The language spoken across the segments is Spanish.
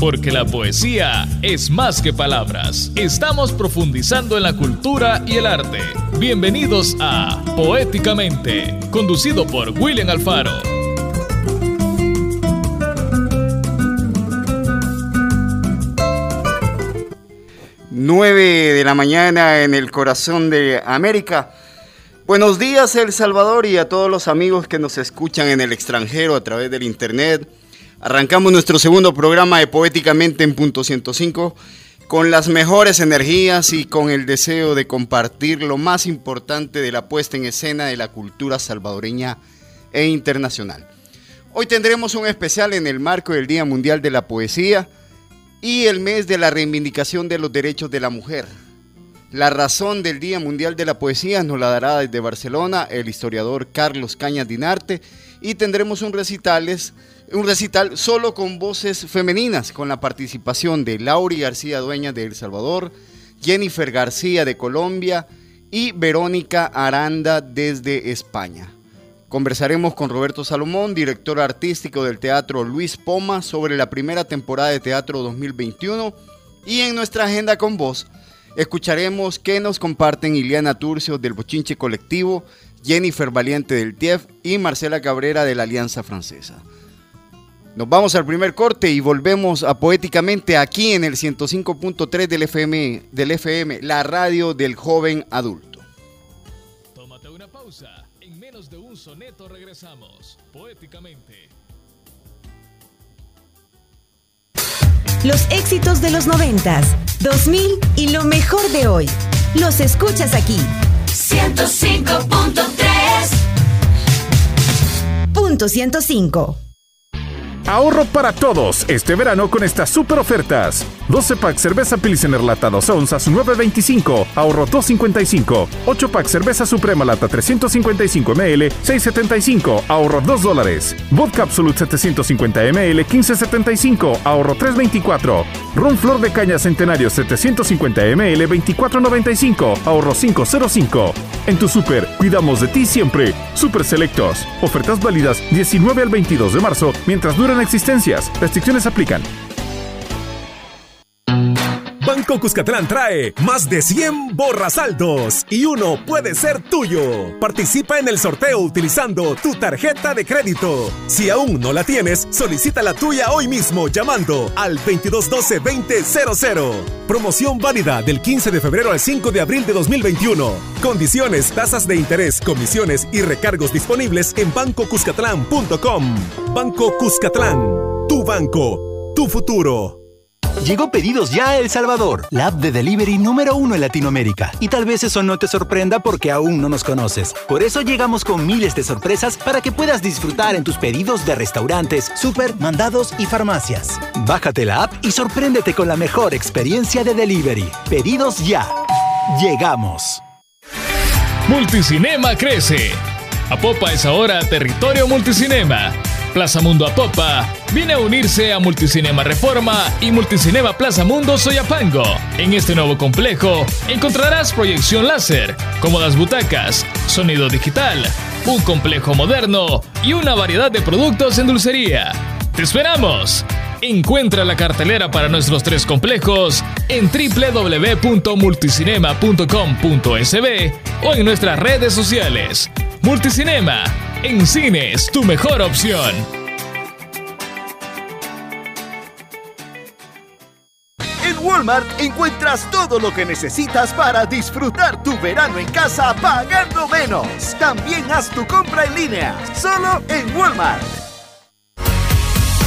Porque la poesía es más que palabras. Estamos profundizando en la cultura y el arte. Bienvenidos a Poéticamente, conducido por William Alfaro. Nueve de la mañana en el corazón de América. Buenos días El Salvador y a todos los amigos que nos escuchan en el extranjero a través del internet Arrancamos nuestro segundo programa de Poéticamente en punto 105 con las mejores energías y con el deseo de compartir lo más importante de la puesta en escena de la cultura salvadoreña e internacional. Hoy tendremos un especial en el marco del Día Mundial de la Poesía y el mes de la reivindicación de los derechos de la mujer. La razón del Día Mundial de la Poesía nos la dará desde Barcelona el historiador Carlos Cañas Dinarte y tendremos un recitales un recital solo con voces femeninas, con la participación de Lauri García Dueña de El Salvador, Jennifer García de Colombia y Verónica Aranda desde España. Conversaremos con Roberto Salomón, director artístico del Teatro Luis Poma, sobre la primera temporada de Teatro 2021 y en nuestra agenda con voz escucharemos qué nos comparten Iliana Turcio del Bochinche Colectivo, Jennifer Valiente del TIEF y Marcela Cabrera de la Alianza Francesa. Nos vamos al primer corte y volvemos a Poéticamente aquí en el 105.3 del FM, del FM, la radio del joven adulto. Tómate una pausa. En menos de un soneto regresamos. Poéticamente. Los éxitos de los 90, 2000 y lo mejor de hoy. Los escuchas aquí. 105.3. Punto 105. Ahorro para todos este verano con estas super ofertas. 12 pack cerveza Pilsener lata 2 onzas 9.25, ahorro 2.55. 8 pack cerveza Suprema lata 355 ml 6.75, ahorro 2 dólares. Vodka Absolute 750 ml 15.75, ahorro 3.24. Ron Flor de Caña Centenario 750 ml 24.95, ahorro 5.05. En tu super, cuidamos de ti siempre. Super Selectos. Ofertas válidas 19 al 22 de marzo mientras duran existencias. Restricciones aplican. Banco Cuscatlán trae más de 100 borrasaldos y uno puede ser tuyo. Participa en el sorteo utilizando tu tarjeta de crédito. Si aún no la tienes, solicita la tuya hoy mismo llamando al 2212-2000. Promoción válida del 15 de febrero al 5 de abril de 2021. Condiciones, tasas de interés, comisiones y recargos disponibles en bancocuscatlán.com. Banco Cuscatlán, tu banco, tu futuro. Llegó Pedidos Ya El Salvador, la app de delivery número uno en Latinoamérica. Y tal vez eso no te sorprenda porque aún no nos conoces. Por eso llegamos con miles de sorpresas para que puedas disfrutar en tus pedidos de restaurantes, super, mandados y farmacias. Bájate la app y sorpréndete con la mejor experiencia de delivery. Pedidos Ya. Llegamos. Multicinema crece. Apopa es ahora territorio multicinema Plaza Mundo Apopa viene a unirse a Multicinema Reforma y Multicinema Plaza Mundo Soyapango. En este nuevo complejo encontrarás proyección láser, cómodas butacas, sonido digital, un complejo moderno y una variedad de productos en dulcería. ¡Te esperamos! Encuentra la cartelera para nuestros tres complejos en www.multicinema.com.sb o en nuestras redes sociales. Multicinema en cines, tu mejor opción. En Walmart encuentras todo lo que necesitas para disfrutar tu verano en casa pagando menos. También haz tu compra en línea, solo en Walmart.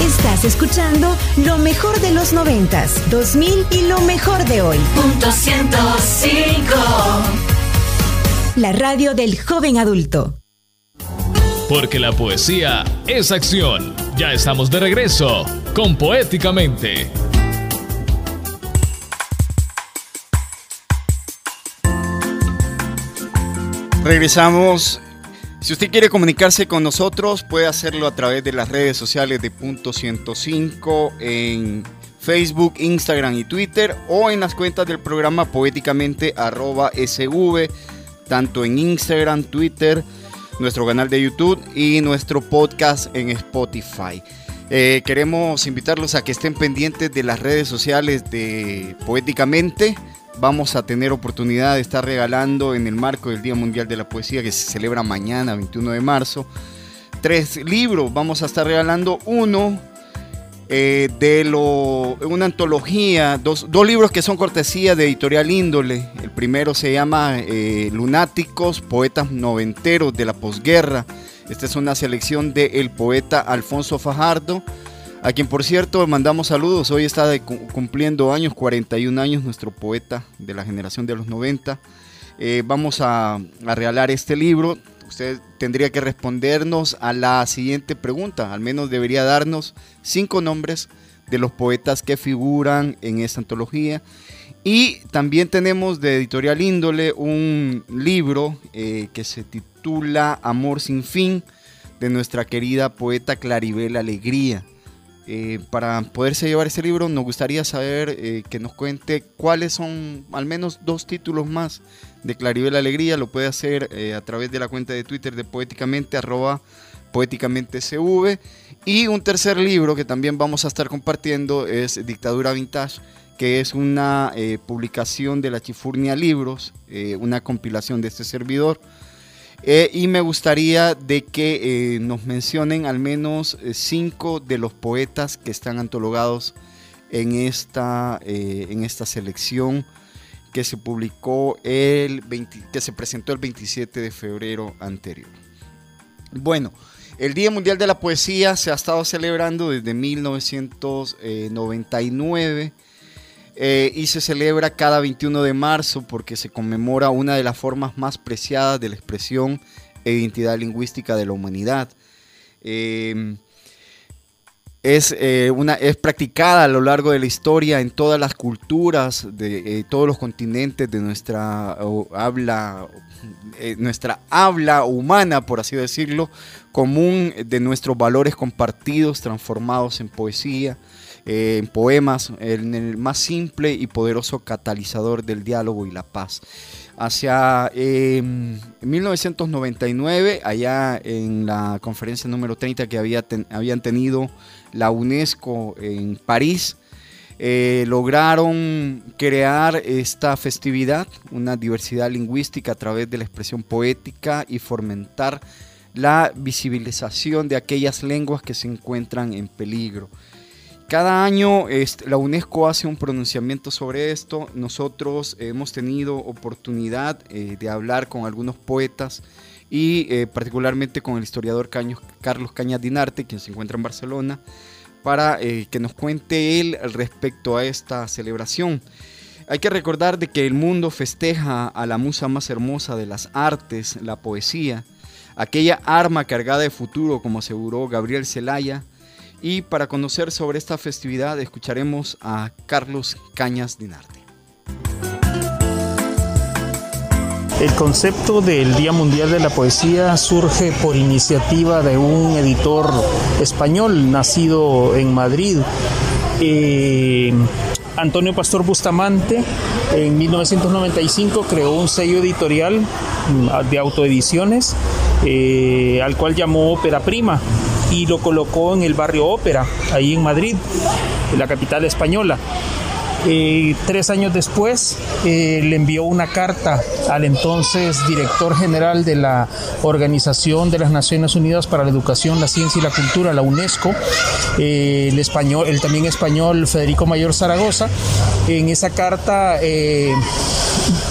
Estás escuchando lo mejor de los noventas, 2000 y lo mejor de hoy. Punto 105. La radio del joven adulto. Porque la poesía es acción. Ya estamos de regreso con Poéticamente. Regresamos. Si usted quiere comunicarse con nosotros, puede hacerlo a través de las redes sociales de Punto 105 en Facebook, Instagram y Twitter o en las cuentas del programa poéticamente arroba sv, tanto en Instagram, Twitter, nuestro canal de YouTube y nuestro podcast en Spotify. Eh, queremos invitarlos a que estén pendientes de las redes sociales de Poéticamente. Vamos a tener oportunidad de estar regalando en el marco del Día Mundial de la Poesía que se celebra mañana, 21 de marzo, tres libros. Vamos a estar regalando uno eh, de lo, una antología, dos, libros que son cortesía de Editorial Índole. El primero se llama eh, Lunáticos, Poetas Noventeros de la Posguerra. Esta es una selección del poeta Alfonso Fajardo, a quien por cierto mandamos saludos. Hoy está cumpliendo años, 41 años, nuestro poeta de la generación de los 90. Eh, vamos a, a regalar este libro usted tendría que respondernos a la siguiente pregunta, al menos debería darnos cinco nombres de los poetas que figuran en esta antología. Y también tenemos de Editorial Índole un libro eh, que se titula Amor sin fin de nuestra querida poeta Claribel Alegría. Eh, para poderse llevar este libro nos gustaría saber eh, que nos cuente cuáles son al menos dos títulos más de Claribel Alegría. Lo puede hacer eh, a través de la cuenta de Twitter de Poéticamente, arroba Poéticamente CV. Y un tercer libro que también vamos a estar compartiendo es Dictadura Vintage, que es una publicación de la Chifurnia Libros, una compilación de este servidor eh, y me gustaría de que eh, nos mencionen al menos eh, cinco de los poetas que están antologados en esta, en esta selección que se publicó el que se presentó el 27 de febrero anterior. Bueno, el Día Mundial de la Poesía se ha estado celebrando desde 1999 eh, y se celebra cada 21 de marzo porque se conmemora una de las formas más preciadas de la expresión e identidad lingüística de la humanidad. Em, es, eh, una, es practicada a lo largo de la historia en todas las culturas de eh, todos los continentes de nuestra habla, nuestra habla humana, por así decirlo, común de nuestros valores compartidos, transformados en poesía, eh, en poemas, en el más simple y poderoso catalizador del diálogo y la paz. Hacia 1999, em, allá en la conferencia número 30 que había habían tenido la UNESCO en París, eh, lograron crear esta festividad, una diversidad lingüística a través de la expresión poética y fomentar la visibilización de aquellas lenguas que se encuentran en peligro. Cada año la UNESCO hace un pronunciamiento sobre esto. Nosotros hemos tenido oportunidad eh, de hablar con algunos poetas y eh, particularmente con el historiador Carlos Cañas Dinarte, quien se encuentra en Barcelona, para eh, que nos cuente él respecto a esta celebración. Hay que recordar de que el mundo festeja a la musa más hermosa de las artes, la poesía, aquella arma cargada de futuro, como aseguró Gabriel Zelaya, y para conocer sobre esta festividad escucharemos a Carlos Cañas Dinarte. El concepto del Día Mundial de la Poesía surge por iniciativa de un editor español nacido en Madrid. Eh, Antonio Pastor Bustamante en 1995 creó un sello editorial mm, de autoediciones eh, al cual llamó Ópera Prima y lo colocó en el barrio Ópera, ahí en Madrid, la capital española. Eh, tres años después eh, le envió una carta al entonces director general de la Organización de las Naciones Unidas para la Educación, la Ciencia y la Cultura, la UNESCO, eh, el español, el también español Federico Mayor Zaragoza. En esa carta,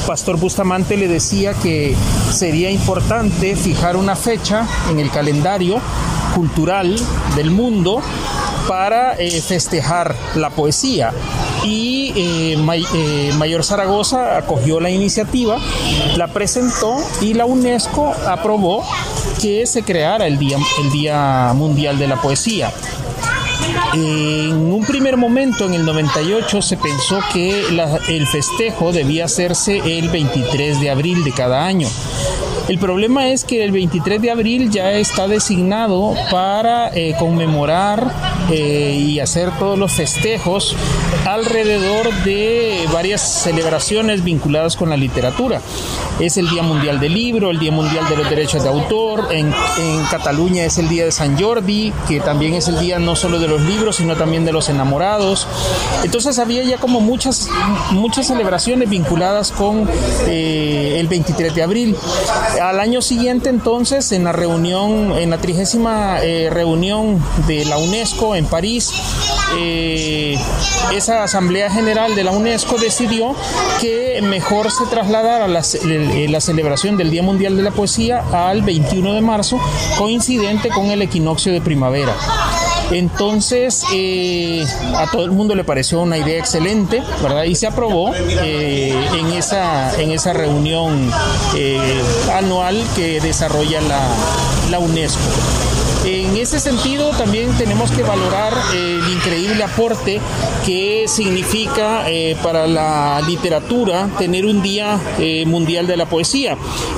Pastor Bustamante le decía que sería importante fijar una fecha en el calendario cultural del mundo para festejar la poesía. Y eh, eh, Mayor Zaragoza acogió la iniciativa, la presentó y la UNESCO aprobó que se creara el Día, el día Mundial de la Poesía. En un primer momento, en el 98, se pensó que el festejo debía hacerse el 23 de abril de cada año El problema es que el 23 de abril ya está designado para eh, conmemorar eh, y hacer todos los festejos alrededor de varias celebraciones vinculadas con la literatura. Es el Día Mundial del Libro, el Día Mundial de los Derechos de Autor, en, Cataluña es el Día de San Jordi, que también es el día no solo de los libros, sino también de los enamorados. Entonces había ya como muchas, muchas celebraciones vinculadas con eh, el 23 de abril. Al año siguiente entonces, en la reunión, en la trigésima eh, reunión de la UNESCO en París, eh, esa Asamblea General de la UNESCO decidió que mejor se trasladara la, la, celebración del Día Mundial de la Poesía al 21 de marzo, coincidente con el equinoccio de primavera. Entonces, eh, a todo el mundo le pareció una idea excelente, ¿verdad? Y se aprobó eh, en, esa, en esa reunión eh, anual que desarrolla la, la UNESCO. En ese sentido también tenemos que valorar el increíble aporte que significa eh, para la literatura tener un Día eh, Mundial de la Poesía,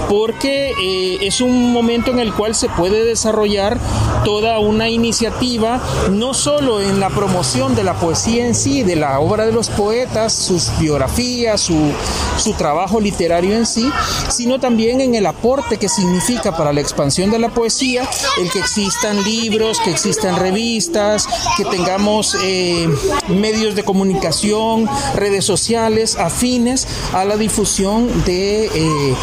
porque eh, es un momento en el cual se puede desarrollar toda una iniciativa, no solo en la promoción de la poesía en sí, de la obra de los poetas, sus biografías, su, su trabajo literario en sí, sino también en el aporte que significa para la expansión de la poesía el que existan libros, que existan revistas, que tengamos eh, medios de comunicación, redes sociales afines a la difusión de, eh,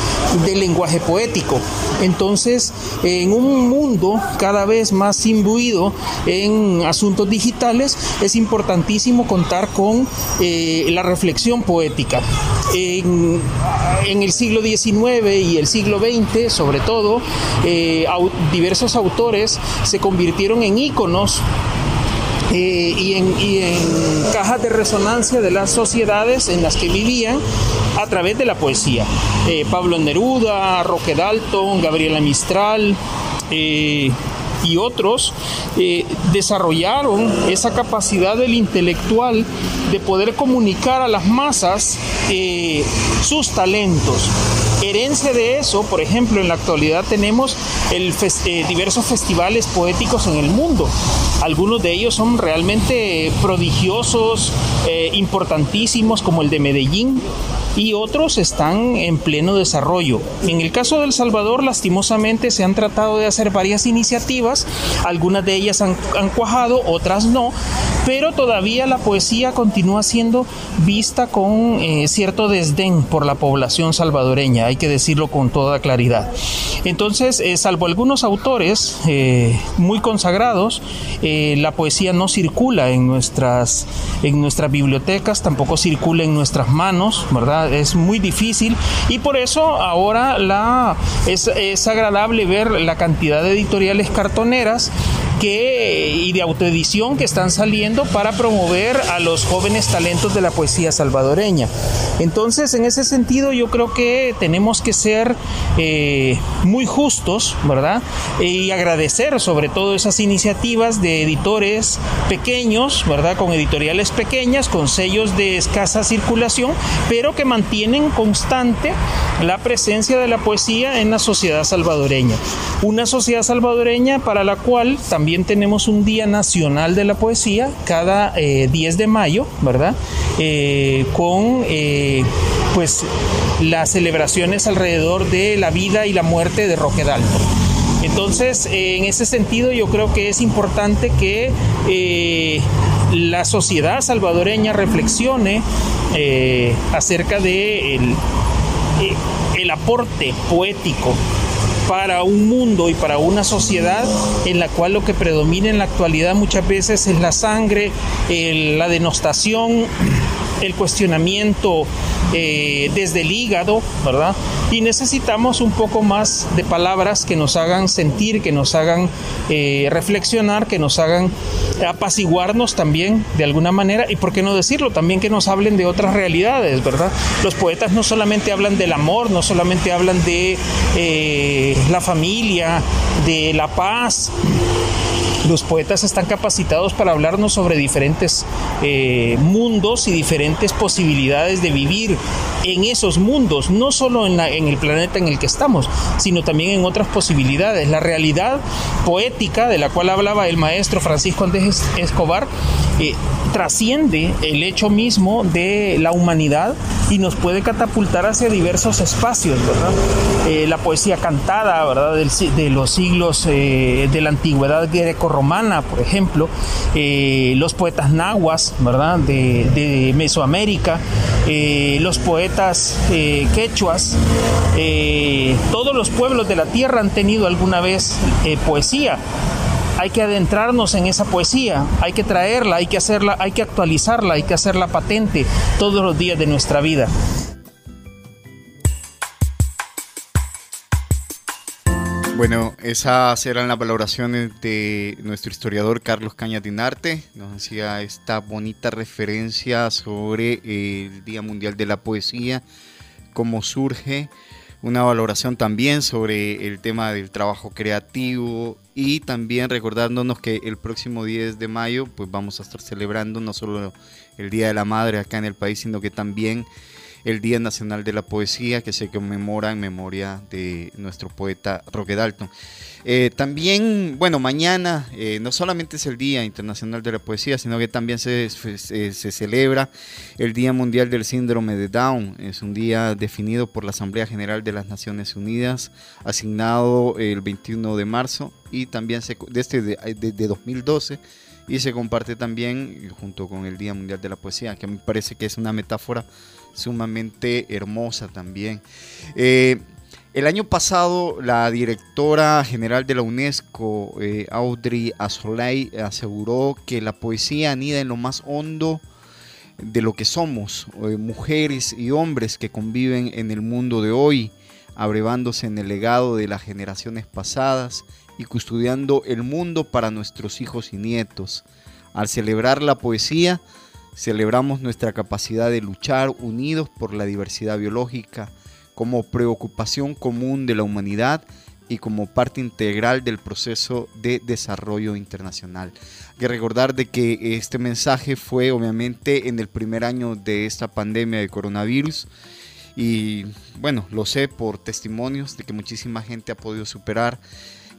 del lenguaje poético. Entonces, en un mundo cada vez más imbuido en asuntos digitales, es importantísimo contar con eh, la reflexión poética. En, el siglo XIX y el siglo XX, sobre todo, diversos autores se convirtieron en íconos eh, y, en, cajas de resonancia de las sociedades en las que vivían a través de la poesía. Eh, Pablo Neruda, Roque Dalton, Gabriela Mistral. Eh, y otros eh, desarrollaron esa capacidad del intelectual de poder comunicar a las masas sus talentos. Herencia de eso, por ejemplo, en la actualidad tenemos eh, diversos festivales poéticos en el mundo. Algunos de ellos son realmente prodigiosos, eh, importantísimos, como el de Medellín, y otros están en pleno desarrollo. En el caso de El Salvador, lastimosamente se han tratado de hacer varias iniciativas, algunas de ellas han cuajado, otras no, pero todavía la poesía continúa siendo vista con eh, cierto desdén por la población salvadoreña, hay que decirlo con toda claridad. Entonces, eh, salvo algunos autores eh, muy consagrados, la poesía no circula en nuestras, en nuestras bibliotecas, tampoco circula en nuestras manos, ¿verdad? Es muy difícil y por eso ahora la, es, es agradable ver la cantidad de editoriales cartoneras y de autoedición que están saliendo para promover a los jóvenes talentos de la poesía salvadoreña. Entonces, en ese sentido, yo creo que tenemos que ser eh, muy justos, ¿verdad? Y agradecer sobre todo esas iniciativas de editores pequeños, ¿verdad? Con editoriales pequeñas, con sellos de escasa circulación, pero que mantienen constante la presencia de la poesía en la sociedad salvadoreña. Una sociedad salvadoreña para la cual también tenemos un Día Nacional de la Poesía cada eh, 10 de mayo, ¿verdad? Eh, con eh, pues las celebraciones alrededor de la vida y la muerte de Roque Dalton. Entonces, eh, en ese sentido, yo creo que es importante que eh, la sociedad salvadoreña reflexione eh, acerca de el, el aporte poético para un mundo y para una sociedad en la cual lo que predomina en la actualidad muchas veces es la sangre, el, la denostación, el cuestionamiento eh, desde el hígado, ¿verdad? Y necesitamos un poco más de palabras que nos hagan sentir, que nos hagan eh, reflexionar, que nos hagan apaciguarnos también de alguna manera y por qué no decirlo, también que nos hablen de otras realidades, ¿verdad? Los poetas no solamente hablan del amor, no solamente hablan de eh, la familia, de la paz, Los poetas están capacitados para hablarnos sobre diferentes eh, mundos y diferentes posibilidades de vivir en esos mundos, no solo en, el planeta en el que estamos, sino también en otras posibilidades. La realidad poética de la cual hablaba el maestro Francisco Andrés Escobar eh, trasciende el hecho mismo de la humanidad y nos puede catapultar hacia diversos espacios. Eh, la poesía cantada, ¿verdad? de los siglos de la antigüedad greco-romana, por ejemplo, los poetas nahuas, ¿verdad? De, Mesoamérica, los poetas quechuas, todos los pueblos de la tierra han tenido alguna vez poesía hay que adentrarnos en esa poesía, hay que traerla, hay que hacerla, hay que actualizarla, hay que hacerla patente todos los días de nuestra vida. Bueno, esas eran las valoraciones de nuestro historiador Carlos Cañas Dinarte. Nos hacía esta bonita referencia sobre el Día Mundial de la Poesía, cómo surge, una valoración también sobre el tema del trabajo creativo y también recordándonos que el próximo 10 de mayo pues vamos a estar celebrando no solo el Día de la Madre acá en el país, sino que también el Día Nacional de la Poesía que se conmemora en memoria de nuestro poeta Roque Dalton. Eh, también, bueno, mañana eh, no solamente es el Día Internacional de la Poesía, sino que también se, se, celebra el Día Mundial del Síndrome de Down. Es un día definido por la Asamblea General de las Naciones Unidas, asignado el 21 de marzo y también se, desde de, de 2012 y se comparte también junto con el Día Mundial de la Poesía, que me parece que es una metáfora sumamente hermosa también. Eh, el año pasado, la directora general de la UNESCO, eh, Audrey Azoulay, aseguró que la poesía anida en lo más hondo de lo que somos, eh, mujeres y hombres que conviven en el mundo de hoy, abrevándose en el legado de las generaciones pasadas y custodiando el mundo para nuestros hijos y nietos. Al celebrar la poesía, Celebramos nuestra capacidad de luchar unidos por la diversidad biológica como preocupación común de la humanidad y como parte integral del proceso de desarrollo internacional. Hay que recordar de que este mensaje fue obviamente en el primer año de esta pandemia de coronavirus y bueno, lo sé por testimonios de que muchísima gente ha podido superar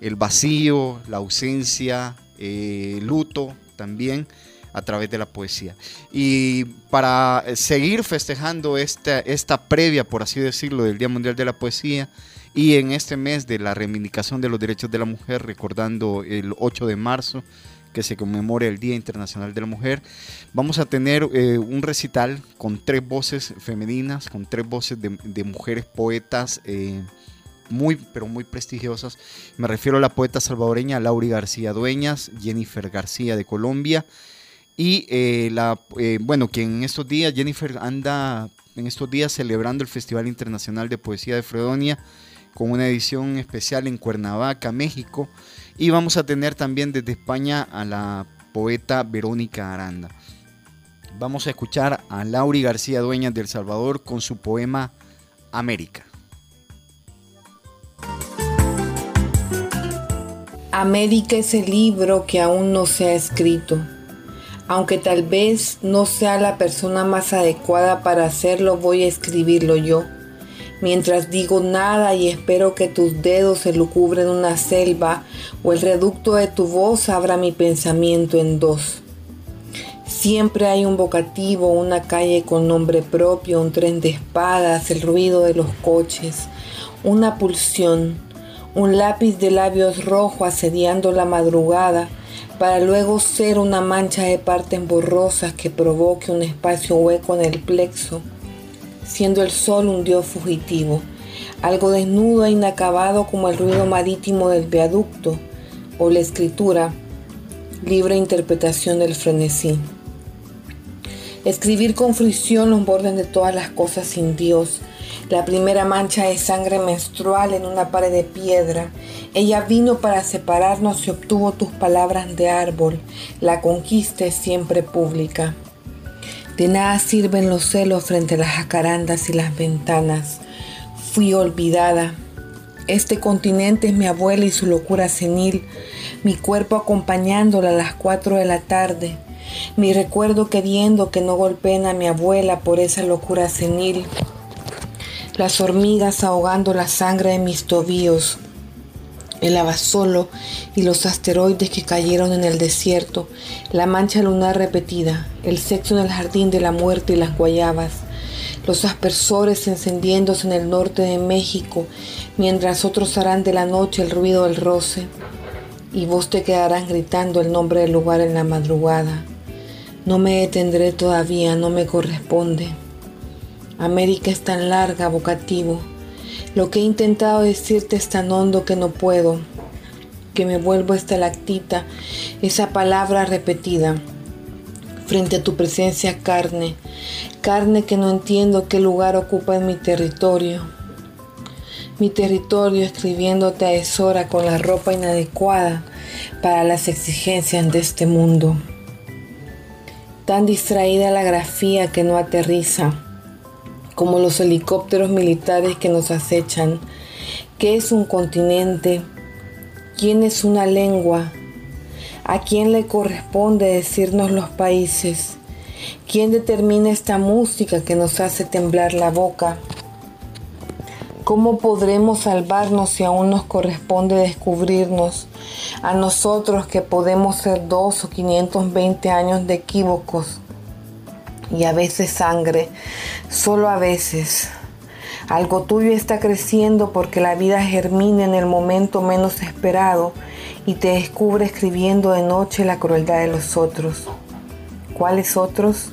el vacío, la ausencia, el luto también a través de la poesía. Y para seguir festejando esta, esta previa, por así decirlo, del Día Mundial de la Poesía, y en este mes de la reivindicación de los derechos de la mujer, recordando el 8 de marzo, que se conmemora el Día Internacional de la Mujer, vamos a tener eh, un recital con tres voces femeninas, con tres voces de, mujeres poetas. Eh, muy, pero muy prestigiosas. Me refiero a la poeta salvadoreña Lauri García Dueñas, Jennifer García de Colombia y eh, la, eh, bueno, que en estos días Jennifer anda en estos días celebrando el Festival Internacional de Poesía de Fredonia con una edición especial en Cuernavaca, México. Y vamos a tener también desde España a la poeta Verónica Aranda. Vamos a escuchar a Lauri García Dueñas del Salvador con su poema América. América es el libro que aún no se ha escrito aunque tal vez no sea la persona más adecuada para hacerlo, voy a escribirlo yo. Mientras digo nada y espero que tus dedos se lo cubren una selva o el reducto de tu voz abra mi pensamiento en dos. Siempre hay un vocativo, una calle con nombre propio, un tren de espadas, el ruido de los coches, una pulsión, un lápiz de labios rojo asediando la madrugada, para luego ser una mancha de partes borrosas que provoque un espacio hueco en el plexo, siendo el sol un dios fugitivo, algo desnudo e inacabado como el ruido marítimo del viaducto o la escritura, libre interpretación del frenesí. Escribir con fruición los bordes de todas las cosas sin Dios, la primera mancha de sangre menstrual en una pared de piedra. Ella vino para separarnos y obtuvo tus palabras de árbol. La conquista es siempre pública. De nada sirven los celos frente a las jacarandas y las ventanas. Fui olvidada. Este continente es mi abuela y su locura senil. mi cuerpo acompañándola a las cuatro de la tarde, mi recuerdo queriendo que no golpeen a mi abuela por esa locura senil, las hormigas ahogando la sangre de mis tobillos, el abasolo y los asteroides que cayeron en el desierto, la mancha lunar repetida, el sexo en el jardín de la muerte y las guayabas, los aspersores encendiéndose en el norte de México, mientras otros harán de la noche el ruido del roce, y vos te quedarás gritando el nombre del lugar en la madrugada. No me detendré todavía, no me corresponde. América es tan larga, vocativo. Lo que he intentado decirte es tan hondo que no puedo, que me vuelvo estalactita, esa palabra repetida, frente a tu presencia carne, carne que no entiendo qué lugar ocupa en mi territorio. Mi territorio escribiéndote a deshora con la ropa inadecuada para las exigencias de este mundo. Tan distraída la grafía que no aterriza, como los helicópteros militares que nos acechan. ¿Qué es un continente? ¿Quién es una lengua? ¿A quién le corresponde decirnos los países? ¿Quién determina esta música que nos hace temblar la boca? ¿Cómo podremos salvarnos si aún nos corresponde descubrirnos a nosotros que podemos ser dos o 520 años de equívocos y a veces sangre, solo a veces? Algo tuyo está creciendo porque la vida germina en el momento menos esperado y te descubre escribiendo de noche la crueldad de los otros. ¿Cuáles otros?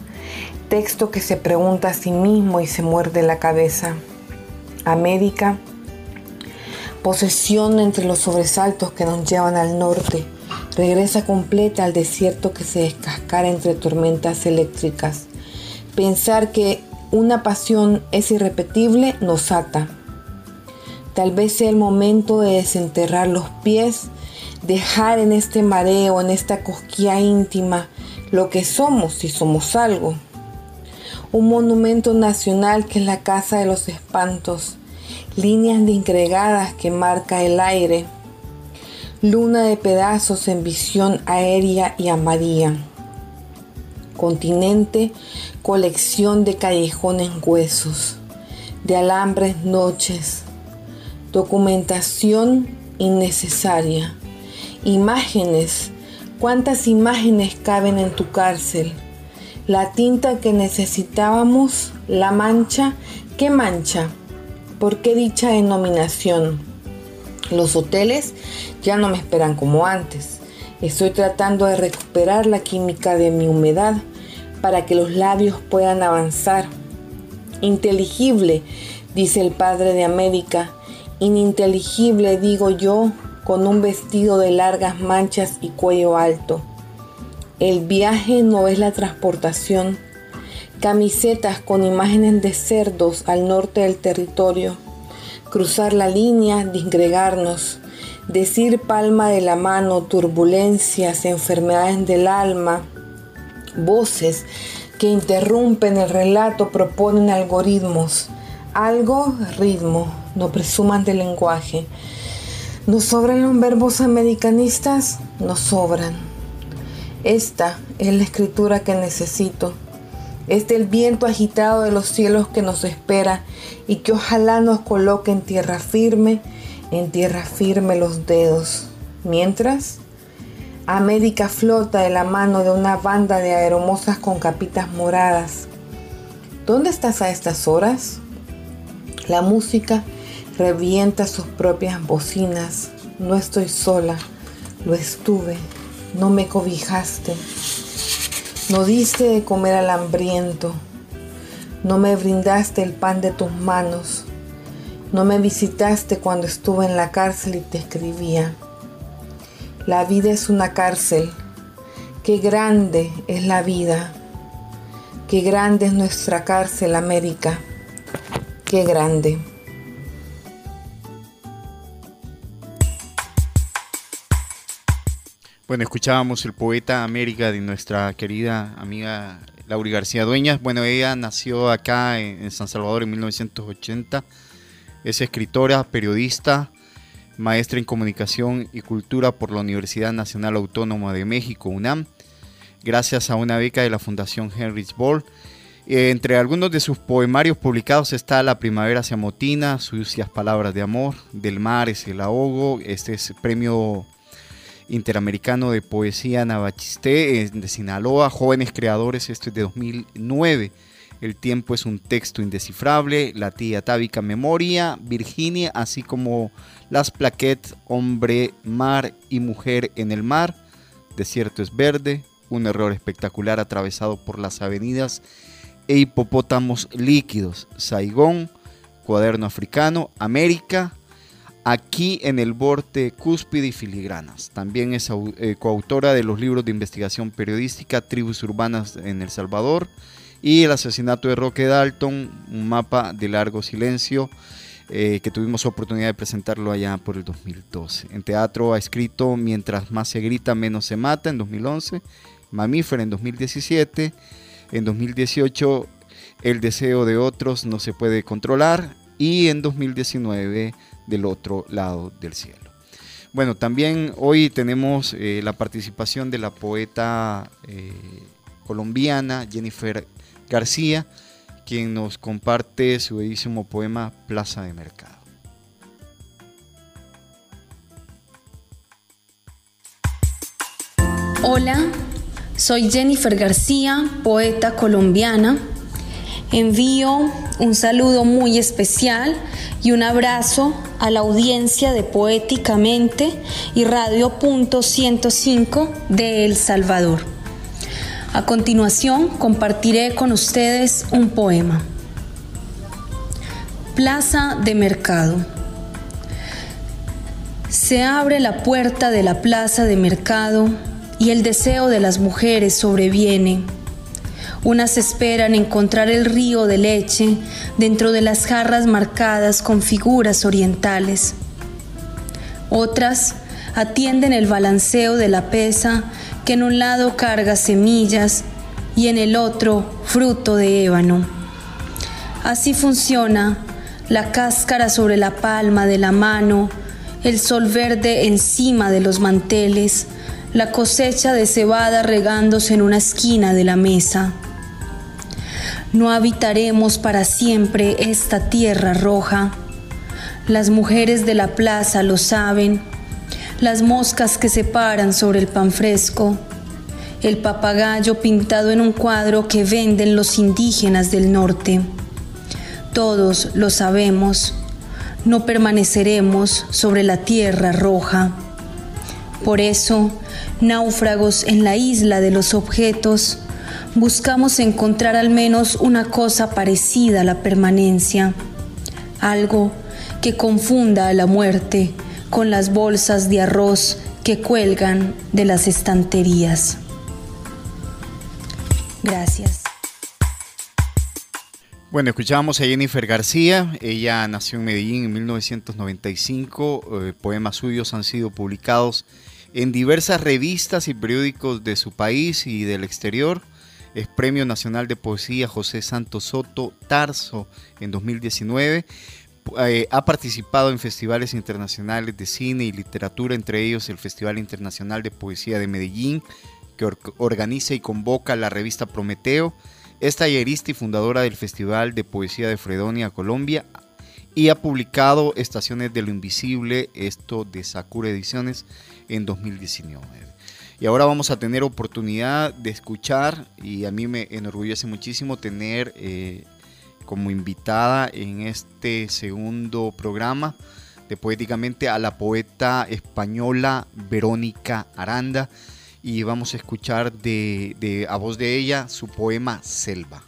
Texto que se pregunta a sí mismo y se muerde la cabeza. América, posesión entre los sobresaltos que nos llevan al norte, regresa completa al desierto que se descascara entre tormentas eléctricas. Pensar que una pasión es irrepetible nos ata. Tal vez sea el momento de desenterrar los pies, dejar en este mareo, en esta cosquilla íntima, lo que somos si somos algo. Un monumento nacional que es la Casa de los Espantos, líneas de incregadas que marca el aire, luna de pedazos en visión aérea y amarilla. Continente, colección de callejones huesos, de alambres noches, documentación innecesaria, imágenes ¿Cuántas imágenes caben en tu cárcel? La tinta que necesitábamos, la mancha, ¿qué mancha? ¿Por qué dicha denominación? Los hoteles ya no me esperan como antes. Estoy tratando de recuperar la química de mi humedad para que los labios puedan avanzar. Inteligible, dice el padre de América. Ininteligible, digo yo, con un vestido de largas manchas y cuello alto. El viaje no es la transportación. Camisetas con imágenes de cerdos al norte del territorio. Cruzar la línea, disgregarnos. Decir palma de la mano, turbulencias, enfermedades del alma. Voces que interrumpen el relato proponen algoritmos. Algo, ritmo, no presuman del lenguaje. ¿Nos sobran los verbos americanistas? Nos sobran. Esta es la escritura que necesito. Este el viento agitado de los cielos que nos espera y que ojalá nos coloque en tierra firme, en tierra firme los dedos. Mientras, América flota de la mano de una banda de aeromosas con capitas moradas. ¿Dónde estás a estas horas? La música revienta sus propias bocinas. No estoy sola, lo estuve, no me cobijaste. No diste de comer al hambriento, no me brindaste el pan de tus manos, no me visitaste cuando estuve en la cárcel y te escribía. La vida es una cárcel, qué grande es la vida, qué grande es nuestra cárcel América, qué grande. Bueno, escuchábamos el poeta América de nuestra querida amiga Lauri García Dueñas. Bueno, ella nació acá en, San Salvador en 1980. Es escritora, periodista, maestra en Comunicación y Cultura por la Universidad Nacional Autónoma de México, UNAM, gracias a una beca de la Fundación Heinrich Boll. Eh, entre algunos de sus poemarios publicados está La Primavera se amotina, Sucias Palabras de Amor, Del Mar es el ahogo, este es premio interamericano de poesía Navachiste de Sinaloa, Jóvenes Creadores, esto es de 2009. El tiempo es un texto indescifrable, La tía tábica memoria, Virginia, así como las plaquettes Hombre, Mar y Mujer en el Mar, Desierto es verde, un error espectacular atravesado por las avenidas e hipopótamos líquidos, Saigón, Cuaderno Africano, América, aquí en el borde cúspide y filigranas. También es eh, coautora de los libros de investigación periodística Tribus Urbanas en El Salvador y El asesinato de Roque Dalton, un mapa de largo silencio. Eh, que tuvimos oportunidad de presentarlo allá por el 2012. En teatro ha escrito Mientras más se grita, menos se mata en 2011, Mamífera en 2017, en 2018 El deseo de otros no se puede controlar y en 2019 del otro lado del cielo. Bueno, también hoy tenemos eh, la participación de la poeta eh, colombiana Jennifer García, quien nos comparte su bellísimo poema Plaza de Mercado. Hola, soy Jennifer García, poeta colombiana Envío un saludo muy especial y un abrazo a la audiencia de Poéticamente y Radio Punto 105 de El Salvador. A continuación compartiré con ustedes un poema. Plaza de Mercado. Se abre la puerta de la plaza de mercado y el deseo de las mujeres sobreviene unas esperan encontrar el río de leche dentro de las jarras marcadas con figuras orientales. Otras atienden el balanceo de la pesa que en un lado carga semillas y en el otro fruto de ébano. Así funciona la cáscara sobre la palma de la mano, el sol verde encima de los manteles, la cosecha de cebada regándose en una esquina de la mesa. No habitaremos para siempre esta tierra roja. Las mujeres de la plaza lo saben, las moscas que se paran sobre el pan fresco, el papagayo pintado en un cuadro que venden los indígenas del norte. Todos lo sabemos, no permaneceremos sobre la tierra roja. Por eso, náufragos en la isla de los objetos, buscamos encontrar al menos una cosa parecida a la permanencia, algo que confunda a la muerte con las bolsas de arroz que cuelgan de las estanterías. Gracias. Bueno, escuchábamos a Jennifer García, ella nació en Medellín en 1995, eh, poemas suyos han sido publicados en diversas revistas y periódicos de su país y del exterior es Premio Nacional de Poesía José Santos Soto Tarso en 2019. Eh, ha participado en festivales internacionales de cine y literatura, entre ellos el Festival Internacional de Poesía de Medellín, que organiza y convoca la revista Prometeo. Es tallerista y fundadora del Festival de Poesía de Fredonia, Colombia, y ha publicado Estaciones de lo Invisible, esto de Sakura Ediciones, en 2019. Y ahora vamos a tener oportunidad de escuchar y a mí me enorgullece muchísimo tener eh, como invitada en este segundo programa de Poéticamente a la poeta española Verónica Aranda y vamos a escuchar de, a voz de ella su poema Selva.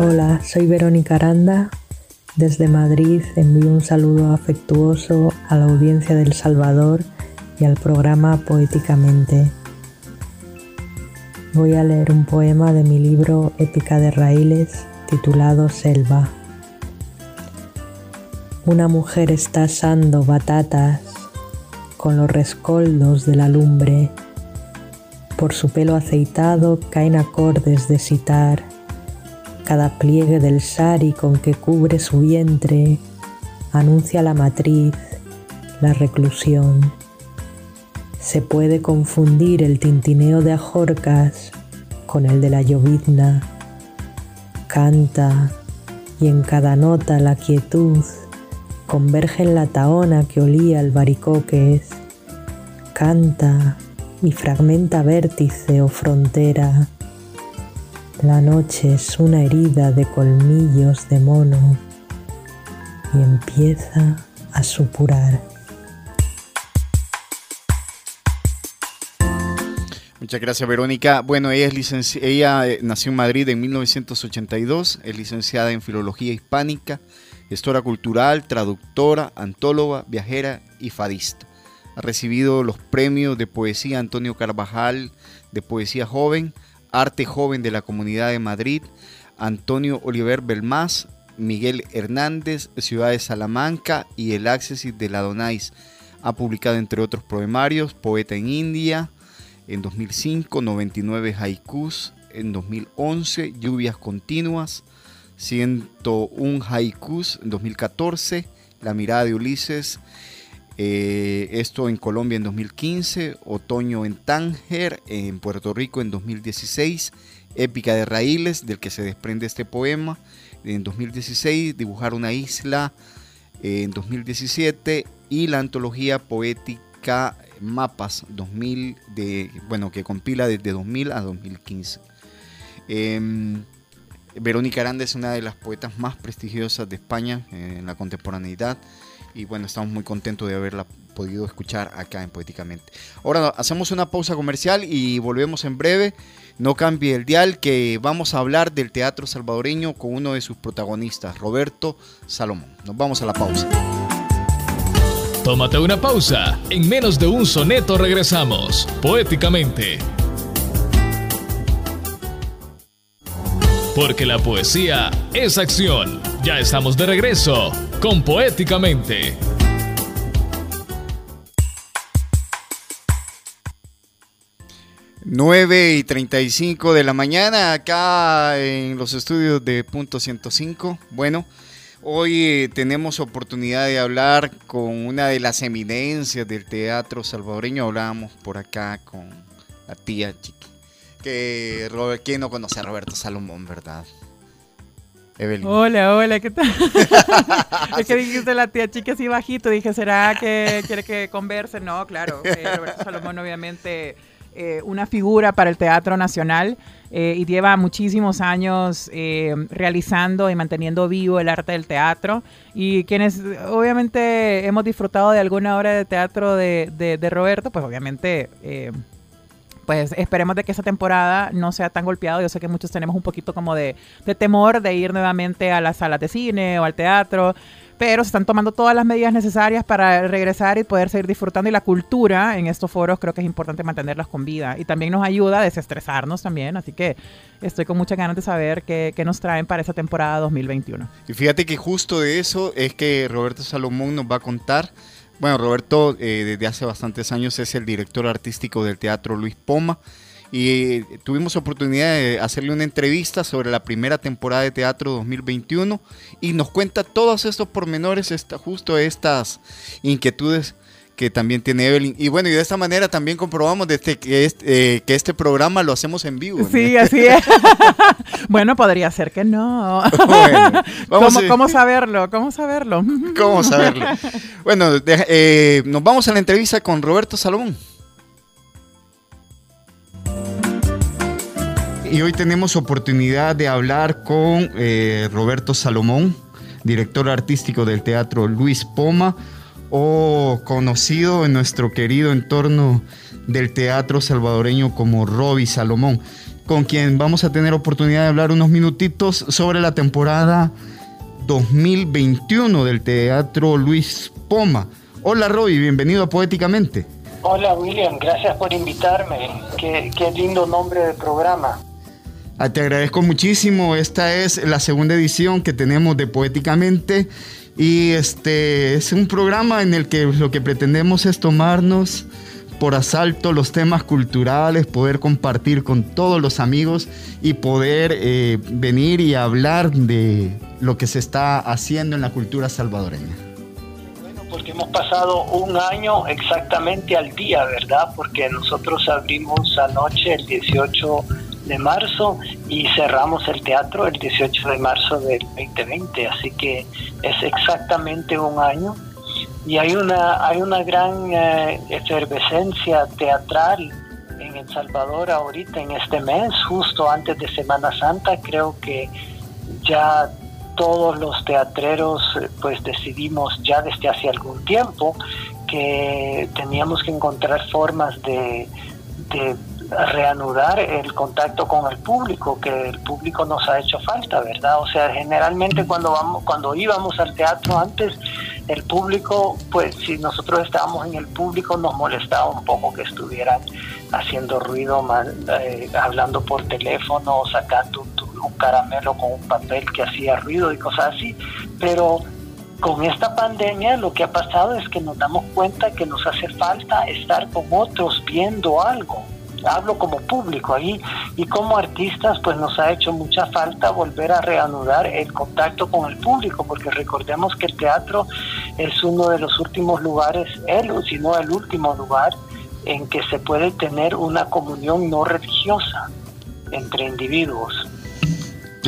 Hola, soy Verónica Aranda, desde Madrid envío un saludo afectuoso a la audiencia del Salvador y al programa Poéticamente. Voy a leer un poema de mi libro Épica de Raíles titulado Selva. Una mujer está asando batatas con los rescoldos de la lumbre. Por su pelo aceitado caen acordes de sitar Cada pliegue del sari con que cubre su vientre anuncia la matriz, la reclusión. Se puede confundir el tintineo de Ajorcas con el de la llovizna. Canta y en cada nota la quietud converge en la taona que olía albaricoques. Canta y fragmenta vértice o frontera. La noche es una herida de colmillos de mono y empieza a supurar. Muchas gracias, Verónica. Bueno, ella, es ella eh, nació en Madrid en 1982, es licenciada en Filología Hispánica, gestora cultural, traductora, antóloga, viajera y fadista. Ha recibido los premios de poesía Antonio Carvajal de Poesía Joven, Arte Joven de la Comunidad de Madrid, Antonio Oliver Belmás, Miguel Hernández, Ciudad de Salamanca y El Accessit de la Donais. Ha publicado entre otros poemarios Poeta en India en 2005, 99 haikus en 2011, Lluvias Continuas, 101 haikus en 2014, La mirada de Ulises, eh, esto en Colombia en 2015, Otoño en Tánger, en Puerto Rico en 2016, Épica de Raíles, del que se desprende este poema, en 2016, Dibujar una isla en 2017 y la antología poética Mapas 2000, de, bueno, que compila desde 2000 a 2015. Em, Verónica Aranda es una de las poetas más prestigiosas de España en la contemporaneidad y bueno, estamos muy contentos de haberla podido escuchar acá en Poéticamente. Ahora hacemos una pausa comercial y volvemos en breve. No cambie el dial que vamos a hablar del teatro salvadoreño con uno de sus protagonistas, Roberto Salomón. Nos vamos a la pausa. Tómate una pausa. En menos de un soneto regresamos, poéticamente. Porque la poesía es acción. Ya estamos de regreso con Poéticamente. 9 y 35 de la mañana acá en los estudios de Punto 105. Bueno, hoy tenemos oportunidad de hablar con una de las eminencias del teatro salvadoreño. Hablábamos por acá con la tía Chiqui. Que ¿quién no conoce a Roberto Salomón, verdad? Evelyn. Hola, hola, ¿qué tal? es que dijiste la tía Chiqui así bajito. Dije, ¿será que quiere que converse? No, claro. Roberto Salomón obviamente eh, una figura para el Teatro Nacional eh, y lleva muchísimos años eh, realizando y manteniendo vivo el arte del teatro. Y quienes obviamente hemos disfrutado de alguna obra de teatro de, Roberto, pues obviamente pues esperemos de que esa temporada no sea tan golpeado. Yo sé que muchos tenemos un poquito como de, de temor de ir nuevamente a las salas de cine o al teatro pero se están tomando todas las medidas necesarias para regresar y poder seguir disfrutando. Y la cultura en estos foros creo que es importante mantenerlas con vida. Y también nos ayuda a desestresarnos también. Así que estoy con muchas ganas de saber qué, nos traen para esa temporada 2021. Y fíjate que justo de eso es que Roberto Salomón nos va a contar. Bueno, Roberto eh, desde hace bastantes años es el director artístico del Teatro Luis Poma y tuvimos oportunidad de hacerle una entrevista sobre la primera temporada de teatro 2021 y nos cuenta todos estos pormenores, esta, justo estas inquietudes que también tiene Evelyn. Y bueno, y de esta manera también comprobamos desde que, este, que este programa lo hacemos en vivo. Sí, así es. bueno, podría ser que no. ¿Cómo, saberlo? ¿Cómo saberlo? ¿Cómo saberlo? Bueno, eh, nos vamos a la entrevista con Roberto Salomón. Y hoy tenemos oportunidad de hablar con eh, Roberto Salomón, director artístico del Teatro Luis Poma, o conocido en nuestro querido entorno del teatro salvadoreño como Roby Salomón, con quien vamos a tener oportunidad de hablar unos minutitos sobre la temporada 2021 del Teatro Luis Poma. Hola Roby, bienvenido a Poéticamente. Hola William, gracias por invitarme. Qué, qué lindo nombre de programa. Ah, te agradezco muchísimo. Esta es la segunda edición que tenemos de Poéticamente. Y este es un programa en el que lo que pretendemos es tomarnos por asalto los temas culturales, poder compartir con todos los amigos y poder eh, venir y hablar de lo que se está haciendo en la cultura salvadoreña. Bueno, porque hemos pasado un año exactamente al día, ¿verdad? Porque nosotros abrimos anoche el 18 de marzo y cerramos el teatro el 18 de marzo del 2020, así que es exactamente un año. Y hay una hay una gran eh, efervescencia teatral en El Salvador ahorita en este mes, justo antes de Semana Santa, creo que ya todos los teatreros eh, pues decidimos ya desde hace algún tiempo que teníamos que encontrar formas de, de reanudar el contacto con el público, que el público nos ha hecho falta, ¿verdad? O sea, generalmente cuando vamos, cuando íbamos al teatro antes, el público, pues si nosotros estábamos en el público nos molestaba un poco que estuvieran haciendo ruido, eh, hablando por teléfono, sacando un, un caramelo con un papel que hacía ruido y cosas así, pero con esta pandemia lo que ha pasado es que nos damos cuenta que nos hace falta estar con otros viendo algo, hablo como público ahí y como artistas pues nos ha hecho mucha falta volver a reanudar el contacto con el público porque recordemos que el teatro es uno de los últimos lugares, el, si no el último lugar en que se puede tener una comunión no religiosa entre individuos.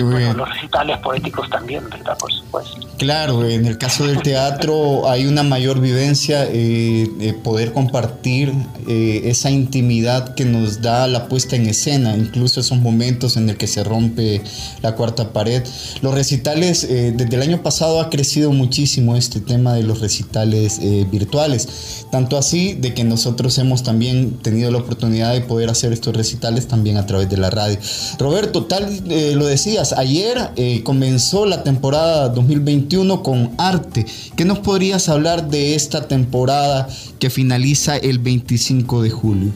Bueno, los recitales poéticos también, ¿verdad? Por supuesto. Claro, en el caso del teatro hay una mayor vivencia, eh, poder compartir eh, esa intimidad que nos da la puesta en escena, incluso esos momentos en el que se rompe la cuarta pared. Los recitales, eh, desde el año pasado ha crecido muchísimo este tema de los recitales virtuales, tanto así de que nosotros hemos también tenido la oportunidad de poder hacer estos recitales también a través de la radio. Roberto, tal lo decías, ayer comenzó la temporada 2021 con arte. ¿Qué nos podrías hablar de esta temporada que finaliza el 25 de julio?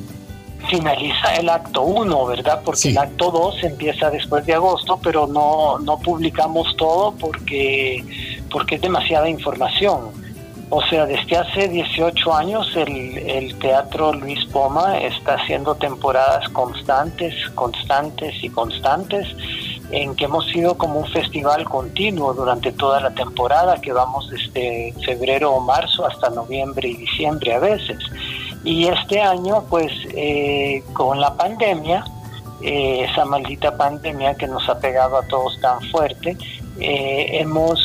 finaliza el acto 1, ¿verdad? Porque el acto 2 empieza después de agosto, pero no, no publicamos todo porque, porque es demasiada información. O sea, desde hace 18 años el, el, Teatro Luis Poma está haciendo temporadas constantes, constantes y constantes en que hemos sido como un festival continuo durante toda la temporada, que vamos desde febrero o marzo hasta noviembre y diciembre a veces. Y este año, pues eh, con la pandemia, eh, esa maldita pandemia que nos ha pegado a todos tan fuerte, eh, hemos,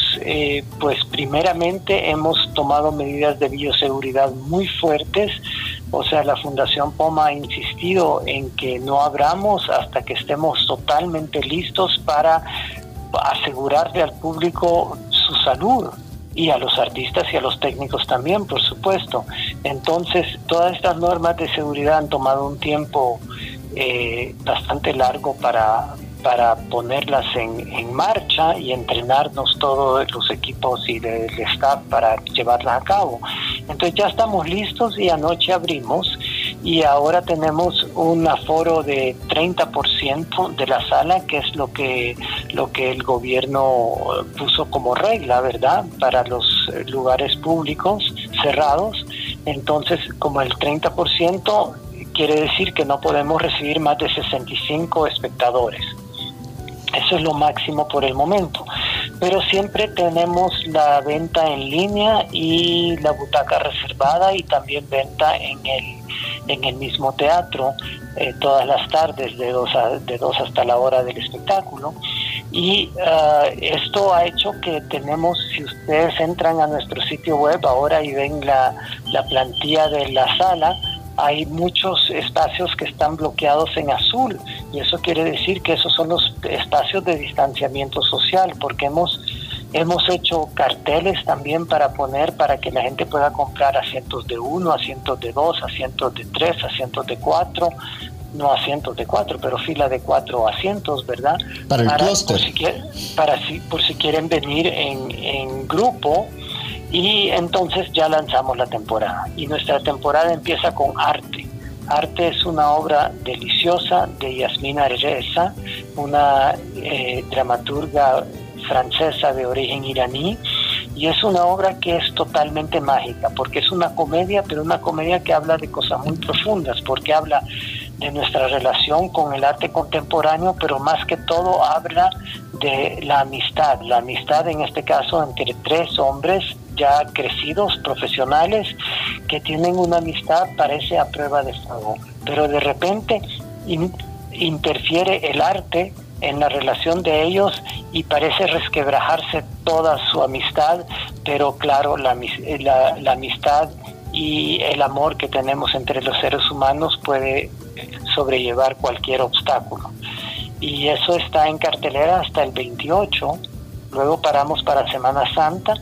pues primeramente hemos tomado medidas de bioseguridad muy fuertes o sea, la Fundación POMA ha insistido en que no abramos hasta que estemos totalmente listos para asegurarle al público su salud y a los artistas y a los técnicos también, por supuesto. Entonces, todas estas normas de seguridad han tomado un tiempo eh, bastante largo para, para ponerlas en, marcha y entrenarnos todos los equipos y del staff para llevarlas a cabo. Entonces ya estamos listos y anoche abrimos y ahora tenemos un aforo de 30% de la sala, que es lo que, lo que el gobierno puso como regla, ¿verdad? Para los lugares públicos cerrados. Entonces, como el 30% quiere decir que no podemos recibir más de 65 espectadores. Eso es lo máximo por el momento. Pero siempre tenemos la venta en línea y la butaca reservada y también venta en el, en el mismo teatro eh, todas las tardes de dos, de dos hasta la hora del espectáculo. Y ah, esto ha hecho que tenemos, si ustedes entran a nuestro sitio web ahora y ven la, la plantilla de la sala, hay muchos espacios que están bloqueados en azul y eso quiere decir que esos son los espacios de distanciamiento social porque hemos hemos hecho carteles también para poner para que la gente pueda comprar asientos de uno, asientos de dos, asientos de tres, asientos de cuatro no asientos de cuatro, pero fila de cuatro asientos, ¿verdad? Para el Por si, para si, por si quieren venir en, en grupo, y entonces ya lanzamos la temporada. Y nuestra temporada empieza con Arte. Arte es una obra deliciosa de Yasmina Reza, una eh, dramaturga francesa de origen iraní, Y es una obra que es totalmente mágica, porque es una comedia, pero una comedia que habla de cosas muy profundas, porque habla de nuestra relación con el arte contemporáneo, pero más que todo habla de la amistad, la amistad en este caso entre tres hombres ya crecidos, profesionales, que tienen una amistad, parece a prueba de fuego, pero de repente interfiere el arte en la relación de ellos y parece resquebrajarse toda su amistad, pero claro, la, la, amistad y el amor que tenemos entre los seres humanos puede sobrellevar cualquier obstáculo. Y eso está en cartelera hasta el 28, luego paramos para Semana Santa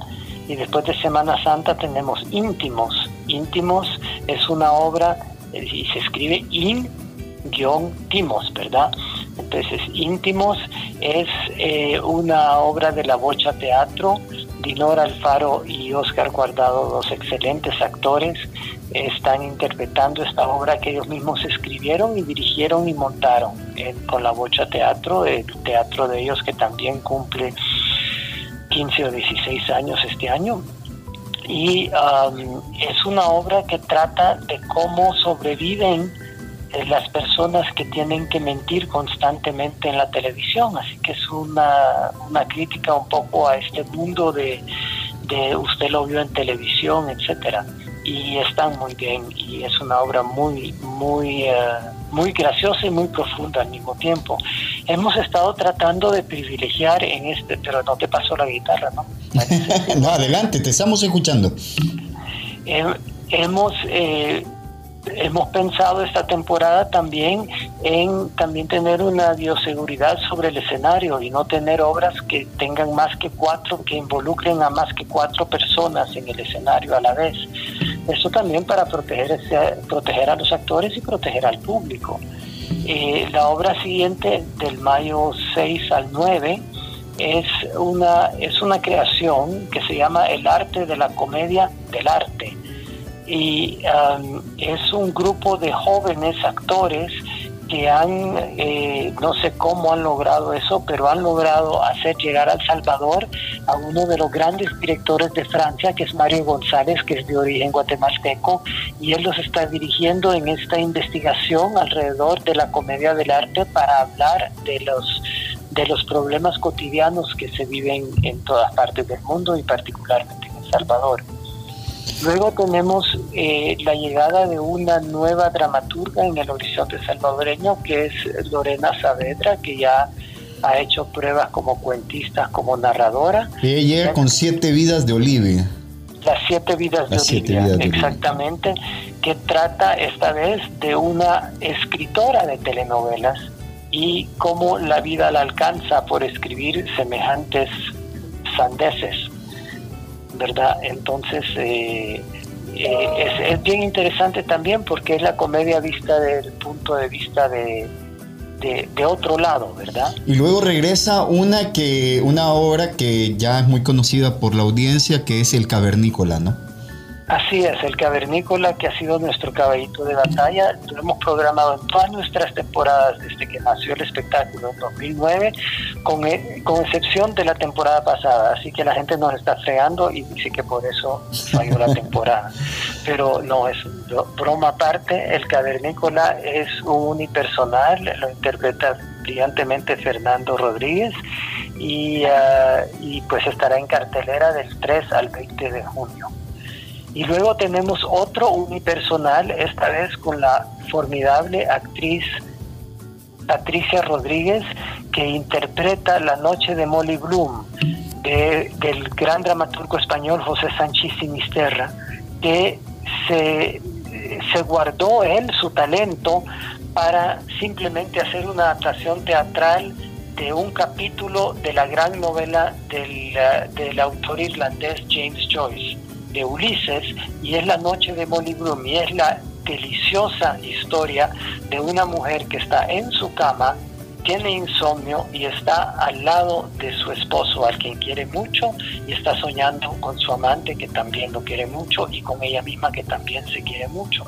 y después de Semana Santa tenemos Íntimos. Íntimos es una obra eh, y se escribe in-timos, ¿verdad? Entonces, Íntimos es eh, una obra de la Bocha Teatro. Dinora Alfaro y Oscar Guardado, dos excelentes actores, están interpretando esta obra que ellos mismos escribieron y dirigieron y montaron con la Bocha Teatro, el teatro de ellos que también cumple 15 o 16 años este año. Y es una obra que trata de cómo sobreviven eh, las personas que tienen que mentir constantemente en la televisión. Así que es una, una crítica un poco a este mundo de, de usted lo vio en televisión, etcétera y están muy bien y es una obra muy muy eh, muy graciosa y muy profunda al mismo tiempo. Hemos estado tratando de privilegiar en este, pero no te pasó la guitarra, ¿no? no, adelante, te estamos escuchando. hemos eh, hemos pensado esta temporada también en también tener una bioseguridad sobre el escenario y no tener obras que tengan más que cuatro, que involucren a más que cuatro personas en el escenario a la vez. Eso también para proteger, proteger a los actores y proteger al público. Eh, la obra siguiente del mayo 6 al 9 es una, es una creación que se llama El arte de la comedia del arte y um, es un grupo de jóvenes actores que han, eh, no sé cómo han logrado eso, pero han logrado hacer llegar al Salvador a uno de los grandes directores de Francia, que es Mario González, que es de origen guatemalteco, y él los está dirigiendo en esta investigación alrededor de la comedia del arte para hablar de los de los problemas cotidianos que se viven en todas partes del mundo y particularmente en El Salvador. Luego tenemos eh, la llegada de una nueva dramaturga en el horizonte salvadoreño, que es Lorena Saavedra, que ya ha hecho pruebas como cuentista, como narradora. ella llega con Siete Vidas de Olivia. Las Siete Vidas, de, Olivia, exactamente, que trata esta vez de una escritora de telenovelas y cómo la vida la alcanza por escribir semejantes sandeces. ¿Verdad? Entonces, eh, eh, es, bien interesante también porque es la comedia vista desde el punto de vista de, de, otro lado, ¿verdad? Y luego regresa una que una obra que ya es muy conocida por la audiencia, que es El Cavernícola, ¿no? Así es, el cavernícola que ha sido nuestro caballito de batalla, lo hemos programado en todas nuestras temporadas desde que nació el espectáculo en 2009, con, e, con excepción de la temporada pasada, así que la gente nos está fregando y dice que por eso falló la temporada. Pero no, es broma aparte, el cavernícola es un unipersonal, lo interpreta brillantemente Fernando Rodríguez y, ah, y pues estará en cartelera del 3 al 20 de junio. Y luego tenemos otro unipersonal, esta vez con la formidable actriz Patricia Rodríguez, que interpreta La Noche de Molly Bloom, del gran dramaturgo español José Sánchez Sinisterra, que se, se guardó él su talento para simplemente hacer una adaptación teatral de un capítulo de la gran novela del, del autor irlandés James Joyce de Ulises y es la noche de Molly Bloom y es la deliciosa historia de una mujer que está en su cama, tiene insomnio y está al lado de su esposo, al quien quiere mucho, y está soñando con su amante que también lo quiere mucho y con ella misma que también se quiere mucho.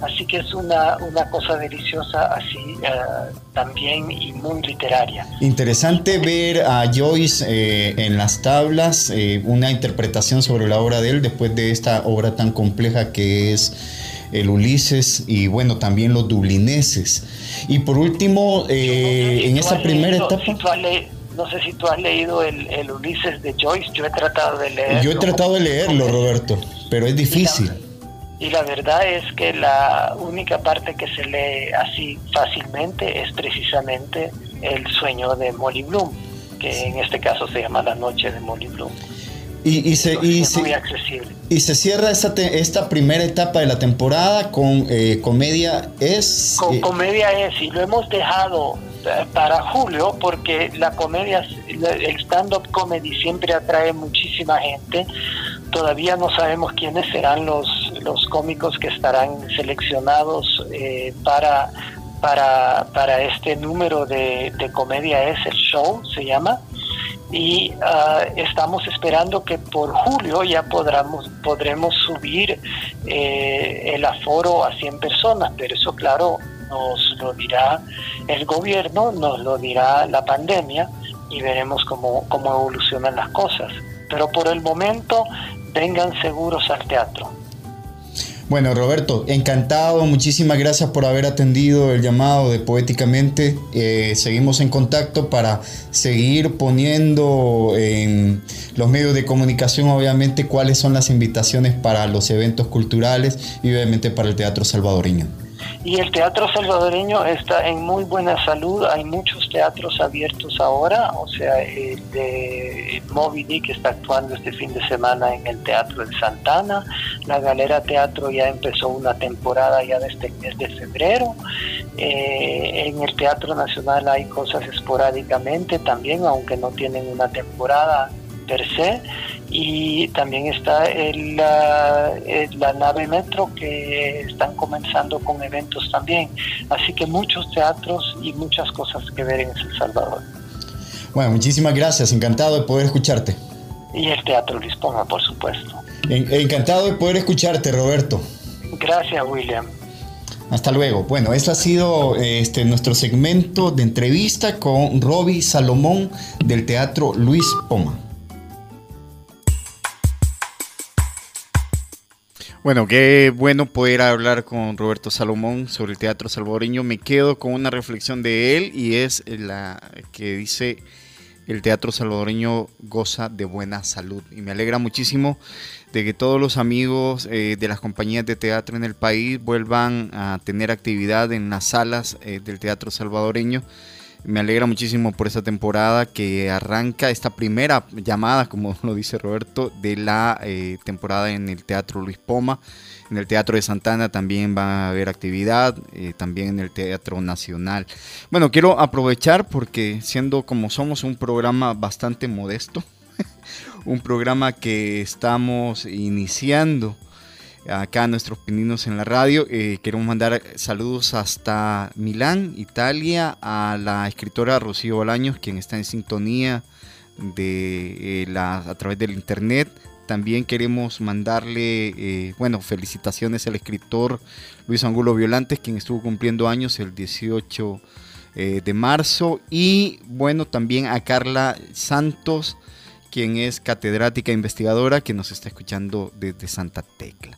Así que es una, una cosa deliciosa así eh, también y muy literaria. Interesante ver a Joyce eh, en las tablas, eh, una interpretación sobre la obra de él después de esta obra tan compleja que es el Ulises y bueno, también los dublineses. Y por último, en esta primera etapa... no sé si tú has leído el, el, Ulises de Joyce, yo he tratado de leerlo. Yo he tratado de leerlo, Roberto, pero es difícil y la verdad es que la única parte que se lee así fácilmente es precisamente el sueño de Molly Bloom, que en este caso se llama La Noche de Molly Bloom. Y, se, y, muy accesible. y se cierra esta, esta primera etapa de la temporada con eh, comedia es... Con eh, comedia es, y lo hemos dejado eh, para julio porque la comedia, el stand-up comedy siempre atrae muchísima gente. Todavía no sabemos quiénes serán los, los cómicos que estarán seleccionados eh, para, para, para, este número de, comedia es el show, se llama. Y ah, estamos esperando que por julio ya podremos, podremos subir eh, el aforo a 100 personas, pero eso claro nos lo dirá el gobierno, nos lo dirá la pandemia y veremos cómo, cómo evolucionan las cosas. Pero por el momento vengan seguros al teatro. Bueno, Roberto, encantado, muchísimas gracias por haber atendido el llamado de Poéticamente. Eh, seguimos en contacto para seguir poniendo en los medios de comunicación, obviamente, cuáles son las invitaciones para los eventos culturales y obviamente para el Teatro Salvadoreño. Y el teatro salvadoreño está en muy buena salud, hay muchos teatros abiertos ahora, o sea, el de Moby Dick está actuando este fin de semana en el Teatro de Santana, la Galera Teatro ya empezó una temporada ya desde el mes de febrero, eh, en el Teatro Nacional hay cosas esporádicamente también, aunque no tienen una temporada per se, y también está el, la, nave metro que están comenzando con eventos también. Así que muchos teatros y muchas cosas que ver en El Salvador. Bueno, muchísimas gracias, encantado de poder escucharte. Y el Teatro Lisponga, por supuesto. encantado de poder escucharte, Roberto. Gracias, William. Hasta luego. Bueno, este ha sido este, nuestro segmento de entrevista con Roby Salomón del Teatro Luis Poma. Bueno, qué bueno poder hablar con Roberto Salomón sobre el teatro salvadoreño. Me quedo con una reflexión de él y es la que dice el teatro salvadoreño goza de buena salud. Y me alegra muchísimo de que todos los amigos eh, de las compañías de teatro en el país vuelvan a tener actividad en las salas eh, del teatro salvadoreño me alegra muchísimo por esta temporada que arranca esta primera llamada, como lo dice Roberto, de la eh, temporada en el Teatro Luis Poma. En el Teatro de Santana también va a haber actividad, eh, también en el Teatro Nacional. Bueno, quiero aprovechar porque siendo como somos un programa bastante modesto, un programa que estamos iniciando, acá nuestros pininos en la radio. Eh, queremos mandar saludos hasta Milán, Italia, a la escritora Rocío Bolaños, quien está en sintonía de, eh, a través del internet. También queremos mandarle, eh, bueno, felicitaciones al escritor Luis Angulo Violantes, quien estuvo cumpliendo años el 18 de marzo. Y bueno, también a Carla Santos, quien es catedrática investigadora que nos está escuchando desde Santa Tecla.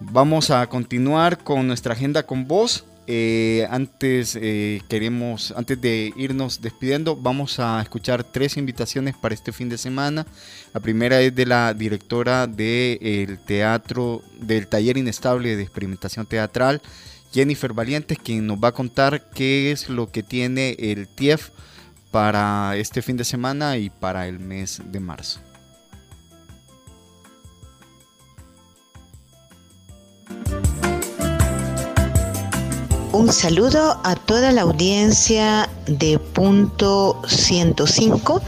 Vamos a continuar con nuestra agenda con vos. Eh, antes eh, queremos, antes de irnos despidiendo, vamos a escuchar tres invitaciones para este fin de semana. La primera es de la directora del teatro, del taller inestable de experimentación teatral, Jennifer Valientes, quien nos va a contar qué es lo que tiene el TIEF para este fin de semana y para el mes de marzo. Un saludo a toda la audiencia de Punto 105.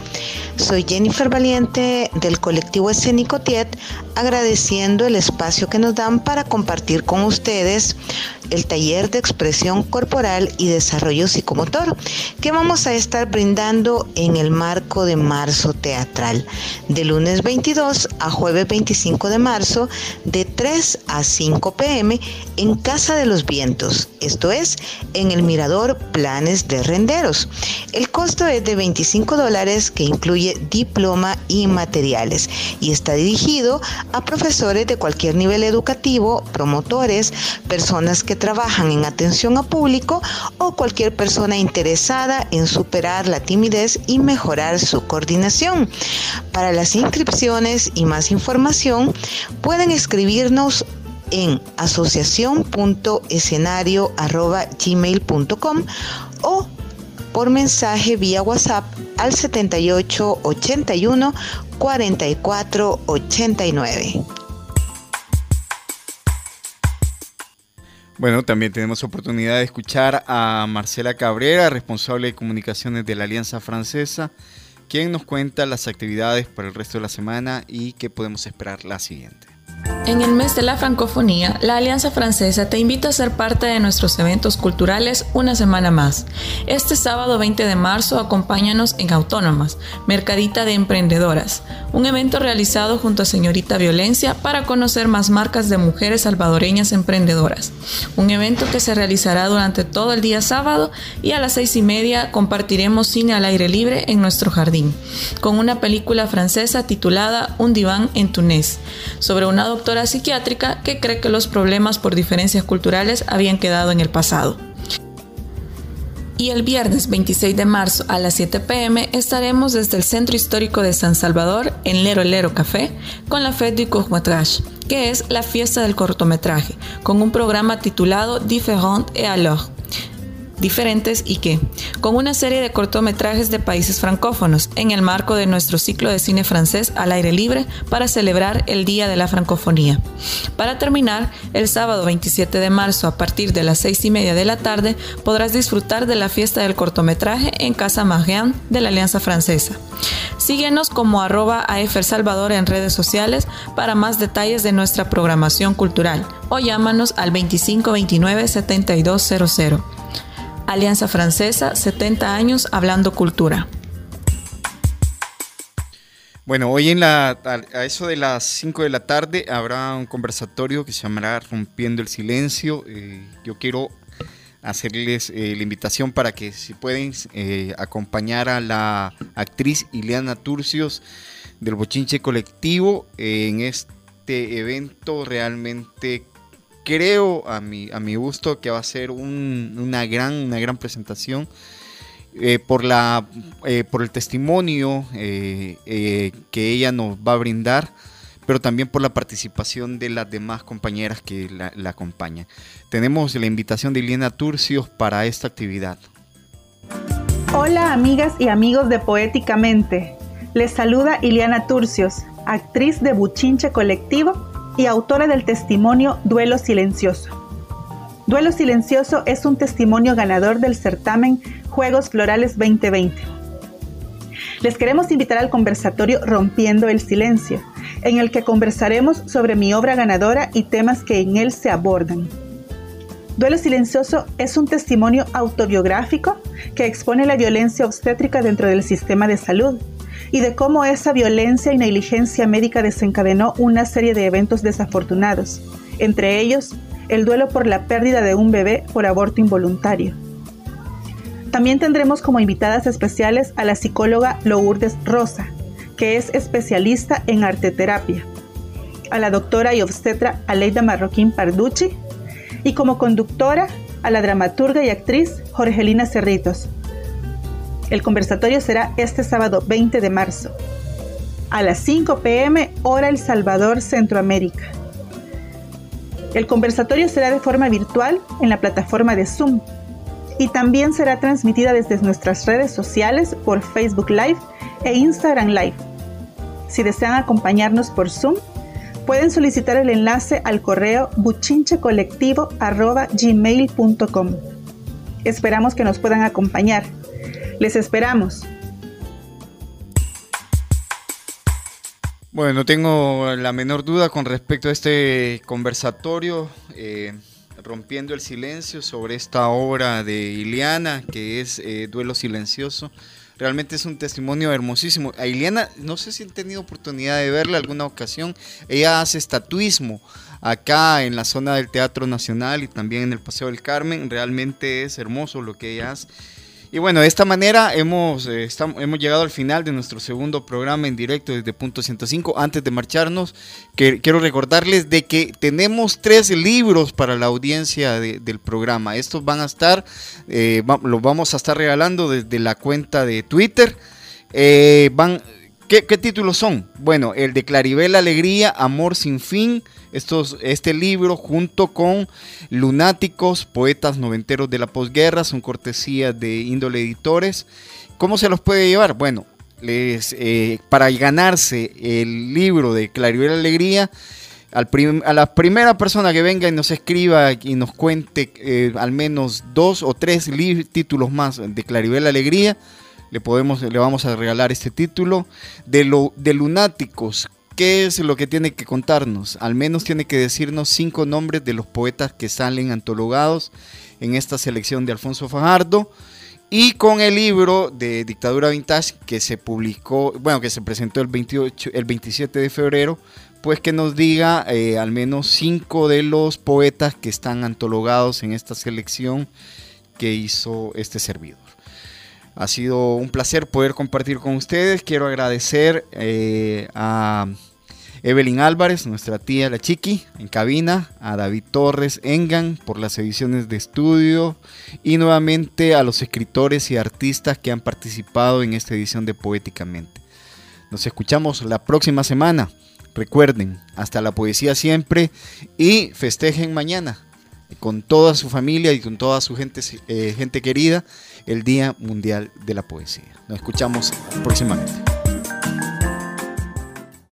Soy Jennifer Valiente del colectivo escénico TIET, agradeciendo el espacio que nos dan para compartir con ustedes el taller de expresión corporal y desarrollo psicomotor que vamos a estar brindando en el marco de marzo teatral, de lunes 22 a jueves 25 de marzo, de 3 a 5 pm en Casa de los Vientos, esto es, en el Mirador Planes de Renderos. El costo es de 25 dólares que incluye diploma y materiales y está dirigido a profesores de cualquier nivel educativo, promotores, personas que trabajan en atención a público o cualquier persona interesada en superar la timidez y mejorar su coordinación. Para las inscripciones y más información pueden escribirnos en asociación.escenario.gmail.com o por mensaje vía WhatsApp al 78 81 44 89. Bueno, también tenemos oportunidad de escuchar a Marcela Cabrera, responsable de comunicaciones de la Alianza Francesa, quien nos cuenta las actividades para el resto de la semana y qué podemos esperar la siguiente. En el mes de la francofonía, la Alianza Francesa te invita a ser parte de nuestros eventos culturales una semana más. Este sábado 20 de marzo acompáñanos en Autónomas, Mercadita de Emprendedoras, un evento realizado junto a Señorita Violencia para conocer más marcas de mujeres salvadoreñas emprendedoras. Un evento que se realizará durante todo el día sábado y a las seis y media compartiremos cine al aire libre en nuestro jardín, con una película francesa titulada Un diván en Túnez, sobre una doctora psiquiátrica que cree que los problemas por diferencias culturales habían quedado en el pasado. Y el viernes 26 de marzo a las 7 pm estaremos desde el Centro Histórico de San Salvador en Lero Lero Café con la Fête du Courtmetrage, que es la fiesta del cortometraje, con un programa titulado Différent et alors diferentes y que, con una serie de cortometrajes de países francófonos en el marco de nuestro ciclo de cine francés al aire libre para celebrar el Día de la Francofonía. Para terminar, el sábado 27 de marzo a partir de las 6 y media de la tarde podrás disfrutar de la fiesta del cortometraje en Casa Marianne de la Alianza Francesa. Síguenos como arroba AFR Salvador en redes sociales para más detalles de nuestra programación cultural o llámanos al 2529 7200. Alianza Francesa, 70 años hablando cultura. Bueno, hoy en la, a eso de las 5 de la tarde habrá un conversatorio que se llamará Rompiendo el Silencio. Eh, yo quiero hacerles eh, la invitación para que si pueden eh, acompañar a la actriz Ileana Turcios del Bochinche Colectivo en este evento realmente creo a mi, a mi gusto que va a ser una, gran, una gran presentación. Eh, por, la, eh, por el testimonio eh, que ella nos va a brindar, pero también por la participación de las demás compañeras que la, la acompañan. Tenemos la invitación de Iliana Turcios para esta actividad. Hola amigas y amigos de Poéticamente. Les saluda Iliana Turcios, actriz de Buchinche Colectivo y autora del testimonio Duelo Silencioso. Duelo Silencioso es un testimonio ganador del certamen Juegos Florales 2020. Les queremos invitar al conversatorio Rompiendo el Silencio, en el que conversaremos sobre mi obra ganadora y temas que en él se abordan. Duelo Silencioso es un testimonio autobiográfico que expone la violencia obstétrica dentro del sistema de salud y de cómo esa violencia y negligencia médica desencadenó una serie de eventos desafortunados, entre ellos el duelo por la pérdida de un bebé por aborto involuntario. También tendremos como invitadas especiales a la psicóloga Lourdes Rosa, que es especialista en arteterapia, a la doctora y obstetra Aleida Marroquín Parducci y como conductora a la dramaturga y actriz Jorgelina Cerritos, el conversatorio será este sábado 20 de marzo, a las 5 pm hora El Salvador, Centroamérica. El conversatorio será de forma virtual en la plataforma de Zoom y también será transmitida desde nuestras redes sociales por Facebook Live e Instagram Live. Si desean acompañarnos por Zoom, pueden solicitar el enlace al correo buchinchecolectivo.gmail.com. Esperamos que nos puedan acompañar. Les esperamos. Bueno, no tengo la menor duda con respecto a este conversatorio, eh, rompiendo el silencio sobre esta obra de Iliana, que es eh, Duelo Silencioso. Realmente es un testimonio hermosísimo. A Iliana, no sé si han tenido oportunidad de verla alguna ocasión. Ella hace estatuismo acá en la zona del Teatro Nacional y también en el Paseo del Carmen. Realmente es hermoso lo que ella hace. Y bueno, de esta manera hemos, eh, hemos llegado al final de nuestro segundo programa en directo desde Punto 105. Antes de marcharnos, quiero recordarles de que tenemos tres libros para la audiencia del programa. Estos van a estar, eh, los vamos a estar regalando desde la cuenta de Twitter. Eh, van, ¿qué, ¿Qué títulos son? Bueno, el de Claribel Alegría, Amor sin fin estos, este libro junto con Lunáticos, Poetas Noventeros de la Posguerra, son cortesías de índole editores. ¿Cómo se los puede llevar? Bueno, les, eh, para ganarse el libro de Claribel Alegría, al a la primera persona que venga y nos escriba y nos cuente eh, al menos dos o tres títulos más de Claribel Alegría, le, podemos, le vamos a regalar este título. De, lo, de Lunáticos, ¿Qué es lo que tiene que contarnos? Al menos tiene que decirnos cinco nombres de los poetas que salen antologados en esta selección de Alfonso Fajardo. Y con el libro de Dictadura Vintage que se publicó, bueno, que se presentó el, 28, el 27 de febrero, pues que nos diga eh, al menos cinco de los poetas que están antologados en esta selección que hizo este servidor. Ha sido un placer poder compartir con ustedes. Quiero agradecer eh, a Evelyn Álvarez, nuestra tía la Chiqui, en cabina, a David Torres Engan por las ediciones de estudio y nuevamente a los escritores y artistas que han participado en esta edición de Poéticamente. Nos escuchamos la próxima semana. Recuerden, hasta la poesía siempre y festejen mañana con toda su familia y con toda su gente, eh, gente querida el Día Mundial de la Poesía. Nos escuchamos próximamente.